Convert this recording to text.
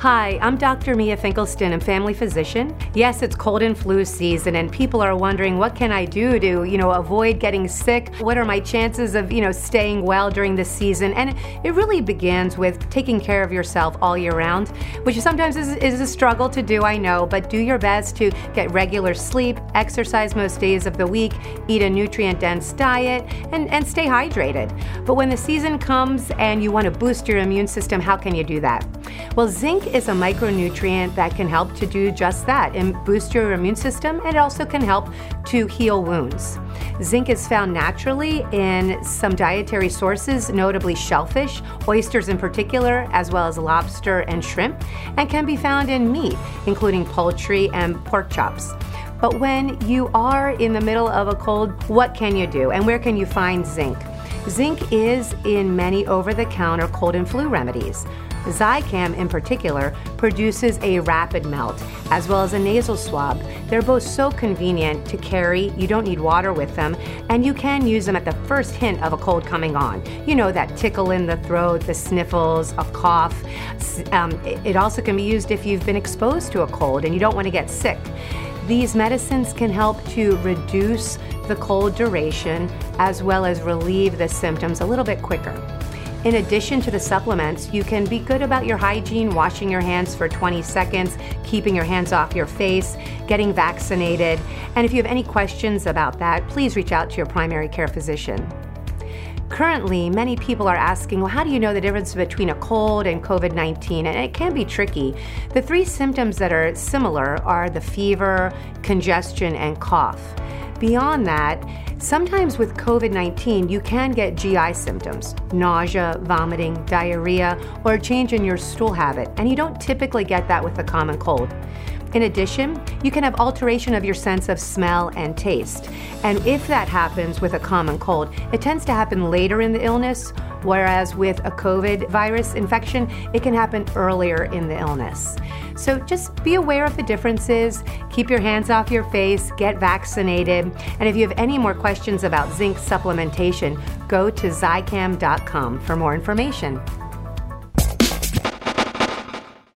Hi, I'm Dr. Mia Finkelstein, a family physician. Yes, it's cold and flu season and people are wondering what can I do to, you know, avoid getting sick? What are my chances of, you know, staying well during the season? And it really begins with taking care of yourself all year round, which sometimes is, is a struggle to do, I know, but do your best to get regular sleep, exercise most days of the week, eat a nutrient dense diet, and, and stay hydrated. But when the season comes and you want to boost your immune system, how can you do that? Well, zinc is a micronutrient that can help to do just that and boost your immune system, and it also can help to heal wounds. Zinc is found naturally in some dietary sources, notably shellfish, oysters in particular, as well as lobster and shrimp, and can be found in meat, including poultry and pork chops. But when you are in the middle of a cold, what can you do and where can you find zinc? Zinc is in many over the counter cold and flu remedies. Zicam, in particular, produces a rapid melt, as well as a nasal swab. They're both so convenient to carry, you don't need water with them, and you can use them at the first hint of a cold coming on. You know, that tickle in the throat, the sniffles, a cough. Um, it also can be used if you've been exposed to a cold and you don't want to get sick. These medicines can help to reduce the cold duration as well as relieve the symptoms a little bit quicker. In addition to the supplements, you can be good about your hygiene, washing your hands for 20 seconds, keeping your hands off your face, getting vaccinated. And if you have any questions about that, please reach out to your primary care physician. Currently, many people are asking, well, how do you know the difference between a cold and COVID 19? And it can be tricky. The three symptoms that are similar are the fever, congestion, and cough. Beyond that, Sometimes with COVID 19, you can get GI symptoms nausea, vomiting, diarrhea, or a change in your stool habit, and you don't typically get that with a common cold. In addition, you can have alteration of your sense of smell and taste. And if that happens with a common cold, it tends to happen later in the illness, whereas with a COVID virus infection, it can happen earlier in the illness. So just be aware of the differences, keep your hands off your face, get vaccinated, and if you have any more questions about zinc supplementation, go to zicam.com for more information.